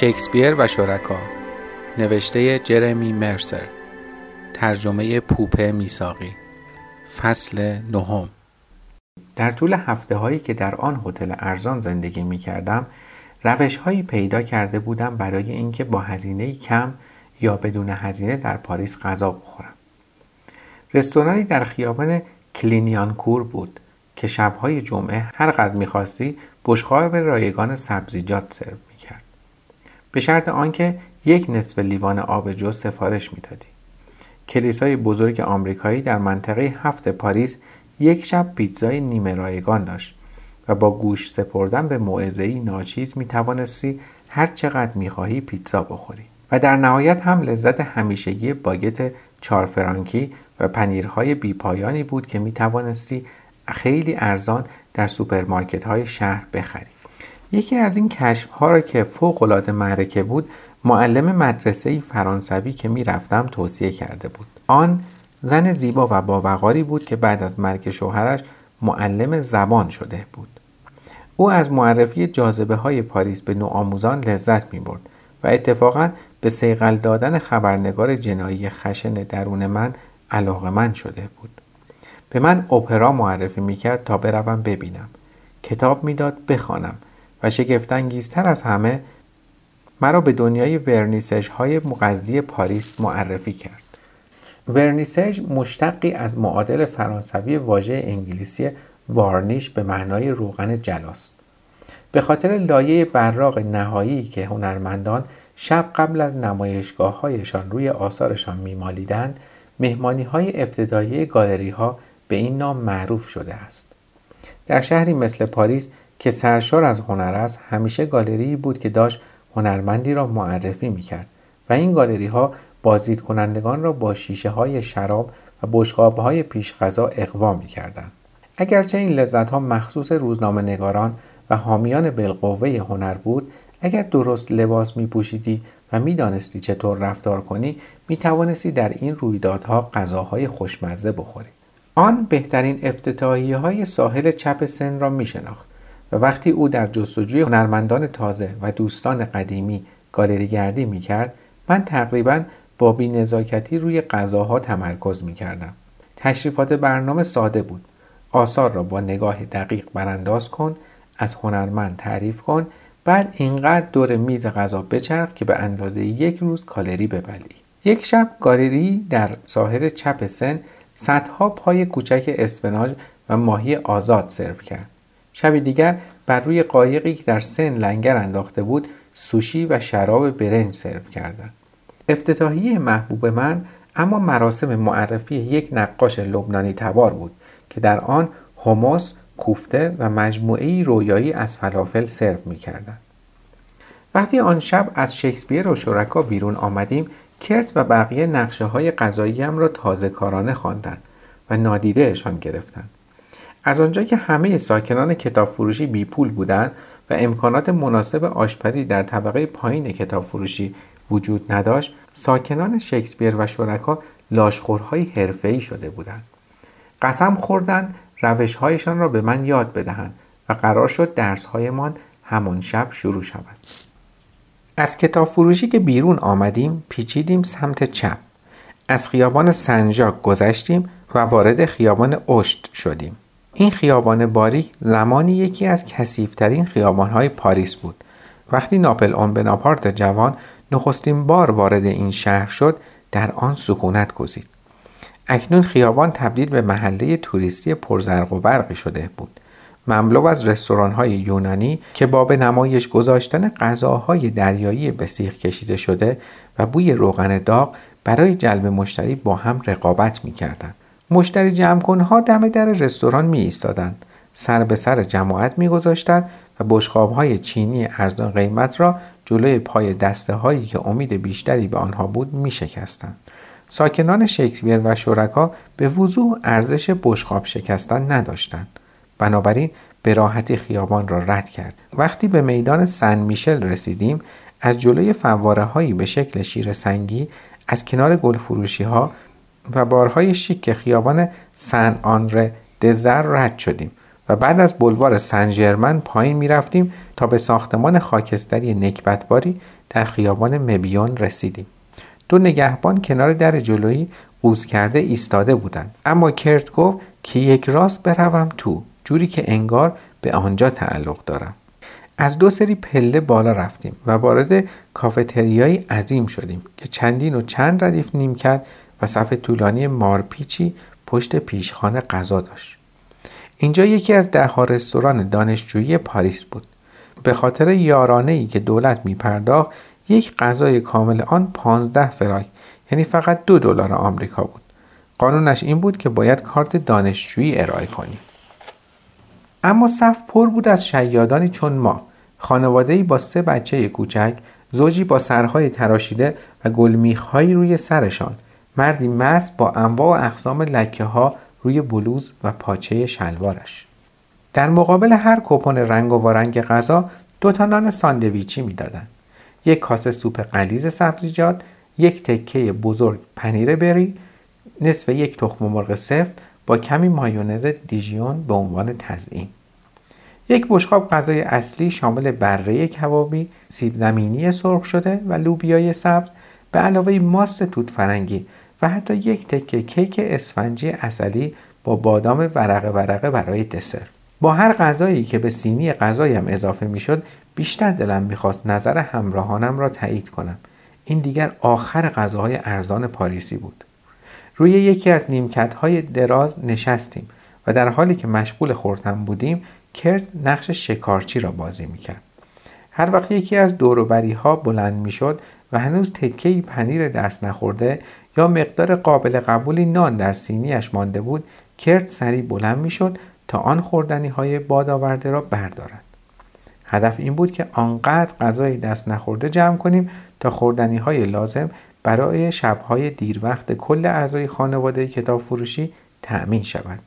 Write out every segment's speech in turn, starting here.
شکسپیر و شرکا. نوشته جرمی مرسر. ترجمه پوپه میساقی فصل نهم. در طول هفته هایی که در آن هتل ارزان زندگی می کردم روش هایی پیدا کرده بودم برای اینکه با هزینه کم یا بدون هزینه در پاریس غذا بخورم. رستورانی در خیابان کلینیانکور بود که شبهای جمعه هر قدر می‌خواستی بشقاب رایگان سبزیجات سرو به شرط آنکه یک نصف لیوان آب جو سفارش می‌دادی. کلیسای بزرگ آمریکایی در منطقه هفت پاریس یک شب پیتزای نیمه رایگان داشت و با گوش سپردن به موعظه‌ای ناچیز می توانستی هر چقدر می‌خواهی پیتزا بخوری. و در نهایت هم لذت همیشگی باگت چهار فرانکی و پنیرهای بیپایانی بود که می توانستی خیلی ارزان در سوپرمارکت های شهر بخری. یکی از این کشف ها را که فوق العاده معرکه بود معلم مدرسه فرانسوی که می رفتم توصیه کرده بود. آن زن زیبا و باوقاری بود که بعد از مرگ شوهرش معلم زبان شده بود. او از معرفی جاذبه های پاریس به نوآموزان لذت می برد و اتفاقا به صیقل دادن خبرنگار جنایی خشن درون من علاقه من شده بود. به من اپرا معرفی می‌کرد تا بروم ببینم. کتاب می‌داد بخوانم. و شگفتانگیزتر از همه مرا به دنیای ورنیسش های مغذی پاریس معرفی کرد. ورنیسج مشتقی از معادل فرانسوی واژه انگلیسی وارنیش به معنای روغن جلاست. به خاطر لایه براق نهایی که هنرمندان شب قبل از نمایشگاه هایشان روی آثارشان میمالیدند مهمانی های افتتاحیه گالری ها به این نام معروف شده است. در شهری مثل پاریس که سرشار از هنر است همیشه گالری بود که داشت هنرمندی را معرفی می‌کرد و این گالری ها بازدید کنندگان را با شیشه های شراب و بشقاب های پیش غذا اقوا می کردن. اگرچه این لذت ها مخصوص روزنامه نگاران و حامیان بالقوه هنر بود اگر درست لباس می پوشیدی و می دانستی چطور رفتار کنی می توانستی در این رویدادها غذاهای خوشمزه بخوری. آن بهترین افتتاحیه های ساحل چپ سن را می شناخت و وقتی او در جستجوی هنرمندان تازه و دوستان قدیمی گالری گردی می کرد من تقریبا با بینزاکتی روی غذاها تمرکز می کردم. تشریفات برنامه ساده بود. آثار را با نگاه دقیق برانداز کن، از هنرمند تعریف کن، بعد اینقدر دور میز غذا بچرخ که به اندازه یک روز کالری ببلی. یک شب گالری در ساحل چپ سن صدها پای کوچک اسفناج و ماهی آزاد سرو کرد. شب دیگر بر روی قایقی که در سن لنگر انداخته بود سوشی و شراب برنج سرو کردند. افتتاحیه محبوب من اما مراسم معرفی یک نقاش لبنانی تبار بود که در آن هموس، کوفته و مجموعه رویایی از فلافل سرو می کردن. وقتی آن شب از شکسپیر و شرکا بیرون آمدیم کرت و بقیه نقشه های غذاییم را تازه کارانه خواندند و نادیدهشان گرفتند. از آنجا که همه ساکنان کتاب فروشی بی پول بودند و امکانات مناسب آشپزی در طبقه پایین کتاب فروشی وجود نداشت ساکنان شکسپیر و شرکا لاشخورهای حرفه‌ای شده بودند. قسم خوردند روشهایشان را به من یاد بدهند و قرار شد درسهایمان همان شب شروع شود. از کتاب فروشی که بیرون آمدیم پیچیدیم سمت چپ. از خیابان سنجاک گذشتیم و وارد خیابان اشت شدیم. این خیابان باریک زمانی یکی از کسیفترین خیابانهای پاریس بود. وقتی ناپل اون بناپارت جوان نخستین بار وارد این شهر شد در آن سکونت گزید. اکنون خیابان تبدیل به محله توریستی پرزرق و برقی شده بود. مملو از رستوران های یونانی که با به نمایش گذاشتن غذاهای دریایی به کشیده شده و بوی روغن داغ برای جلب مشتری با هم رقابت می کردن. مشتری جمع کنها دم در رستوران می ایستادند. سر به سر جماعت می گذاشتند و بشقاب های چینی ارزان قیمت را جلوی پای دسته هایی که امید بیشتری به آنها بود می شکستند. ساکنان شکسپیر و شرکا به وضوح ارزش بشقاب شکستن نداشتند. بنابراین به راحتی خیابان را رد کرد. وقتی به میدان سن میشل رسیدیم از جلوی فواره هایی به شکل شیر سنگی از کنار گل فروشی ها و بارهای شیک خیابان سن آنره دزر رد شدیم و بعد از بلوار سنجرمن پایین می رفتیم تا به ساختمان خاکستری نکبتباری در خیابان مبیون رسیدیم. دو نگهبان کنار در جلویی قوز کرده ایستاده بودند. اما کرت گفت که یک راست بروم تو جوری که انگار به آنجا تعلق دارم. از دو سری پله بالا رفتیم و وارد کافتریایی عظیم شدیم که چندین و چند ردیف نیم کرد و صف طولانی مارپیچی پشت پیشخانه غذا داشت. اینجا یکی از ده رستوران دانشجویی پاریس بود. به خاطر یارانه ای که دولت می پرداخت یک غذای کامل آن 15 فرانک یعنی فقط دو دلار آمریکا بود. قانونش این بود که باید کارت دانشجویی ارائه کنیم. اما صف پر بود از شیادانی چون ما. خانواده‌ای با سه بچه کوچک زوجی با سرهای تراشیده و گلمیخهایی روی سرشان. مردی مست با انواع و اقسام لکه ها روی بلوز و پاچه شلوارش. در مقابل هر کپون رنگ و وارنگ غذا دو تا نان ساندویچی می‌دادند یک کاسه سوپ قلیز سبزیجات یک تکه بزرگ پنیر بری نصف یک تخم مرغ سفت با کمی مایونز دیژیون به عنوان تزیین یک بشقاب غذای اصلی شامل بره کبابی سیب زمینی سرخ شده و لوبیای سبز به علاوه ماست توت فرنگی و حتی یک تکه کیک اسفنجی اصلی با بادام ورقه ورقه برای دسر. با هر غذایی که به سینی غذایم اضافه می‌شد بیشتر دلم می‌خواست نظر همراهانم را تایید کنم. این دیگر آخر غذاهای ارزان پاریسی بود. روی یکی از نیمکت های دراز نشستیم و در حالی که مشغول خوردن بودیم کرد نقش شکارچی را بازی می‌کرد. هر وقت یکی از دوروبری ها بلند می‌شد و هنوز تکه پنیر دست نخورده یا مقدار قابل قبولی نان در سینیش مانده بود کرد سری بلند می‌شد تا آن خوردنی های باد آورده را بردارد. هدف این بود که آنقدر غذای دست نخورده جمع کنیم تا خوردنی های لازم برای شبهای دیر وقت کل اعضای خانواده کتاب فروشی تأمین شود.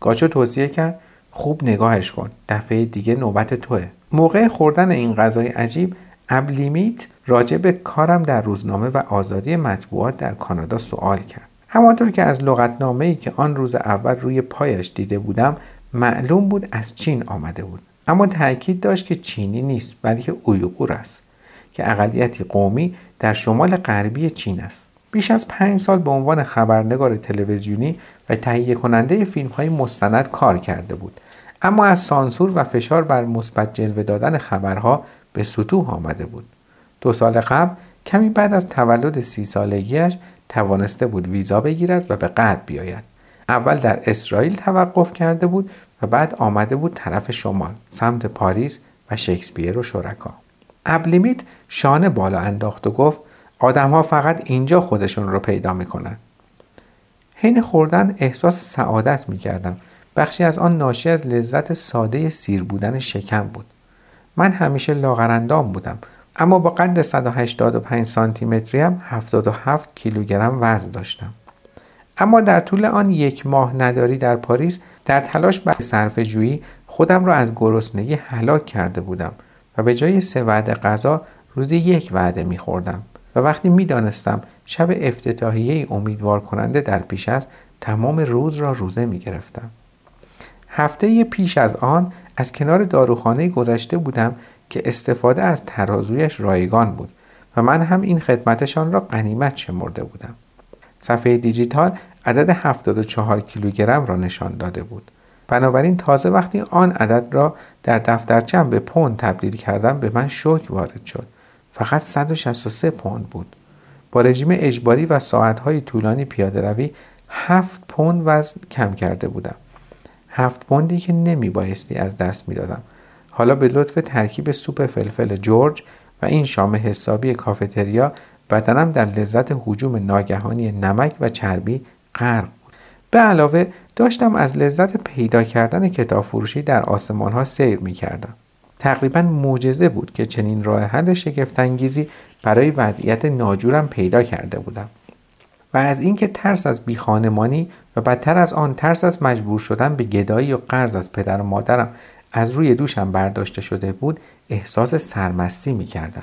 گاچو توصیه کرد خوب نگاهش کن دفعه دیگه نوبت توه. موقع خوردن این غذای عجیب ابلیمیت راجع به کارم در روزنامه و آزادی مطبوعات در کانادا سوال کرد. همانطور که از لغتنامه ای که آن روز اول روی پایش دیده بودم معلوم بود از چین آمده بود. اما تاکید داشت که چینی نیست بلکه اویغور است که اقلیتی قومی در شمال غربی چین است. بیش از پنج سال به عنوان خبرنگار تلویزیونی و تهیه کننده فیلم های مستند کار کرده بود. اما از سانسور و فشار بر مثبت جلوه دادن خبرها به سطوح آمده بود. دو سال قبل کمی بعد از تولد سی سالگیش توانسته بود ویزا بگیرد و به قطر بیاید. اول در اسرائیل توقف کرده بود و بعد آمده بود طرف شمال سمت پاریس و شکسپیر و شرکا. ابلیمیت شانه بالا انداخت و گفت آدمها فقط اینجا خودشون رو پیدا می‌کنن. حین خوردن احساس سعادت می‌کردم. بخشی از آن ناشی از لذت ساده سیر بودن شکم بود. من همیشه لاغرندام بودم. اما با قد 185 سانتی متری هم 77 کیلوگرم وزن داشتم اما در طول آن یک ماه نداری در پاریس در تلاش برای صرف جویی خودم را از گرسنگی هلاک کرده بودم و به جای سه وعده غذا روزی یک وعده میخوردم و وقتی می‌دانستم شب افتتاحیه امیدوار کننده در پیش است تمام روز را روزه می گرفتم. هفته پیش از آن از کنار داروخانه گذشته بودم که استفاده از ترازویش رایگان بود و من هم این خدمتشان را قنیمت شمرده بودم. صفحه دیجیتال عدد 74 کیلوگرم را نشان داده بود. بنابراین تازه وقتی آن عدد را در دفترچم به پوند تبدیل کردم به من شوک وارد شد. فقط 163 پوند بود. با رژیم اجباری و ساعتهای طولانی پیاده روی 7 پوند وزن کم کرده بودم. هفت پوندی که نمی بایستی از دست می دادم. حالا به لطف ترکیب سوپ فلفل جورج و این شام حسابی کافتریا بدنم در لذت حجوم ناگهانی نمک و چربی غرق بود. به علاوه داشتم از لذت پیدا کردن کتاب فروشی در آسمان ها سیر می کردم. تقریبا معجزه بود که چنین راه حل شگفتانگیزی برای وضعیت ناجورم پیدا کرده بودم. و از اینکه ترس از بیخانمانی و بدتر از آن ترس از مجبور شدن به گدایی و قرض از پدر و مادرم از روی دوشم برداشته شده بود احساس سرمستی می کردم.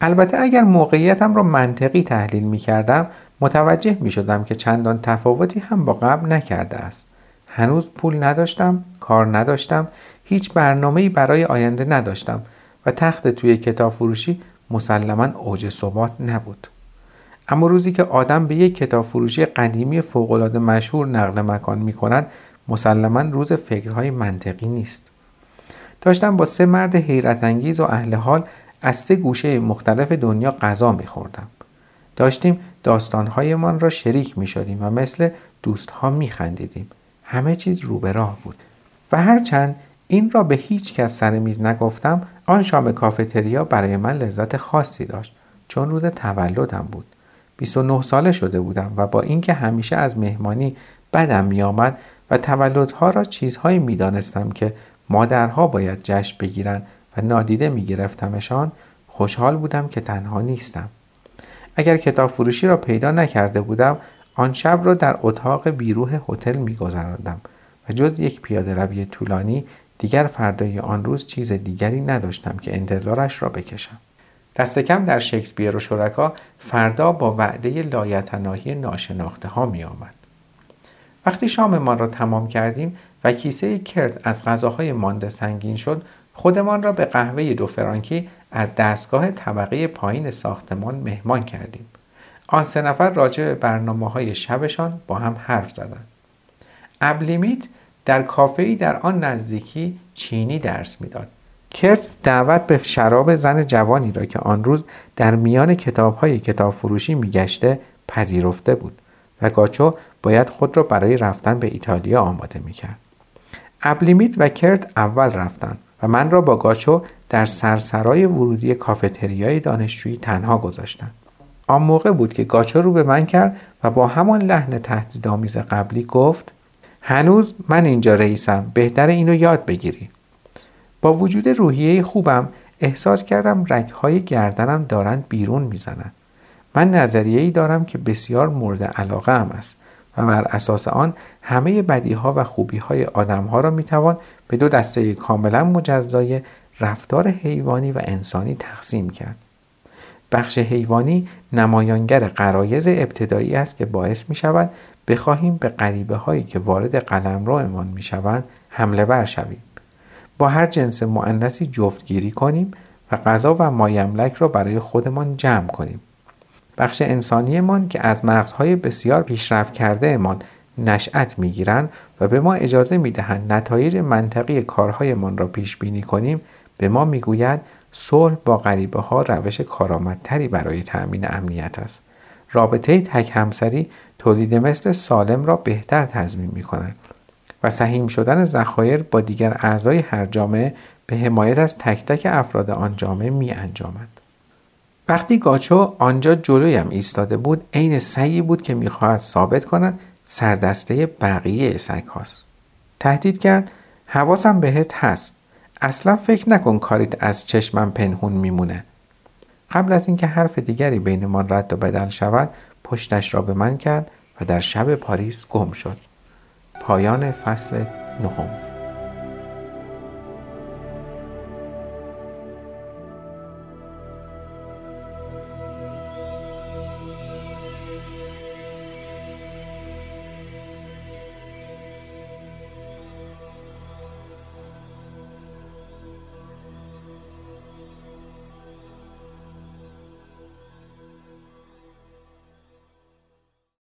البته اگر موقعیتم را منطقی تحلیل می کردم متوجه می شدم که چندان تفاوتی هم با قبل نکرده است. هنوز پول نداشتم، کار نداشتم، هیچ برنامه‌ای برای آینده نداشتم و تخت توی کتاب فروشی مسلما اوج ثبات نبود اما روزی که آدم به یک کتاب فروشی قدیمی فوقالعاده مشهور نقل مکان می کند مسلما روز فکرهای منطقی نیست داشتم با سه مرد حیرت انگیز و اهل حال از سه گوشه مختلف دنیا غذا میخوردم داشتیم داستانهایمان را شریک می شدیم و مثل دوستها می خندیدیم. همه چیز رو به راه بود. و هرچند این را به هیچ کس سر میز نگفتم آن شام کافتریا برای من لذت خاصی داشت چون روز تولدم بود 29 ساله شده بودم و با اینکه همیشه از مهمانی بدم میآمد و تولدها را چیزهایی می‌دانستم که مادرها باید جشن بگیرند و نادیده میگرفتمشان خوشحال بودم که تنها نیستم اگر کتاب فروشی را پیدا نکرده بودم آن شب را در اتاق بیروه هتل میگذراندم و جز یک پیاده روی طولانی دیگر فردای آن روز چیز دیگری نداشتم که انتظارش را بکشم دست کم در شکسپیر و شرکا فردا با وعده لایتناهی ناشناخته ها می آمد. وقتی شاممان را تمام کردیم و کیسه کرد از غذاهای مانده سنگین شد خودمان را به قهوه دو فرانکی از دستگاه طبقه پایین ساختمان مهمان کردیم. آن سه نفر راجع به برنامه های شبشان با هم حرف زدند. ابلیمیت در کافه‌ای در آن نزدیکی چینی درس می‌داد. کرت دعوت به شراب زن جوانی را که آن روز در میان کتابهای کتاب فروشی میگشته پذیرفته بود و گاچو باید خود را برای رفتن به ایتالیا آماده می‌کرد. ابلیمیت و کرت اول رفتند و من را با گاچو در سرسرای ورودی کافتریای دانشجویی تنها گذاشتند. آن موقع بود که گاچو رو به من کرد و با همان لحن تهدیدآمیز قبلی گفت هنوز من اینجا رئیسم بهتر اینو یاد بگیری. با وجود روحیه خوبم احساس کردم رگهای گردنم دارند بیرون می‌زنند. من نظریه ای دارم که بسیار مورد علاقه هم است. و بر اساس آن همه بدیها و خوبیهای آدمها را می‌توان به دو دسته کاملا مجزای رفتار حیوانی و انسانی تقسیم کرد. بخش حیوانی نمایانگر قرایز ابتدایی است که باعث می شود بخواهیم به غریبه هایی که وارد قلم امان می شوند حمله ور شویم. با هر جنس معنسی جفتگیری کنیم و غذا و مایملک را برای خودمان جمع کنیم. بخش انسانیمان که از مغزهای بسیار پیشرفت کرده امان نشأت می‌گیرند و به ما اجازه می‌دهند نتایج منطقی کارهایمان را پیش بینی کنیم به ما می‌گوید صلح با غریبه ها روش کارآمدتری برای تأمین امنیت است رابطه تک همسری تولید مثل سالم را بهتر تضمین می کند و سهیم شدن ذخایر با دیگر اعضای هر جامعه به حمایت از تک تک افراد آن جامعه می انجامد. وقتی گاچو آنجا جلویم ایستاده بود عین سعی بود که می‌خواهد ثابت کند سردسته بقیه سگ هاست. تهدید کرد حواسم بهت هست. اصلا فکر نکن کاریت از چشمم پنهون میمونه. قبل از اینکه حرف دیگری بینمان رد و بدل شود پشتش را به من کرد و در شب پاریس گم شد. پایان فصل نهم.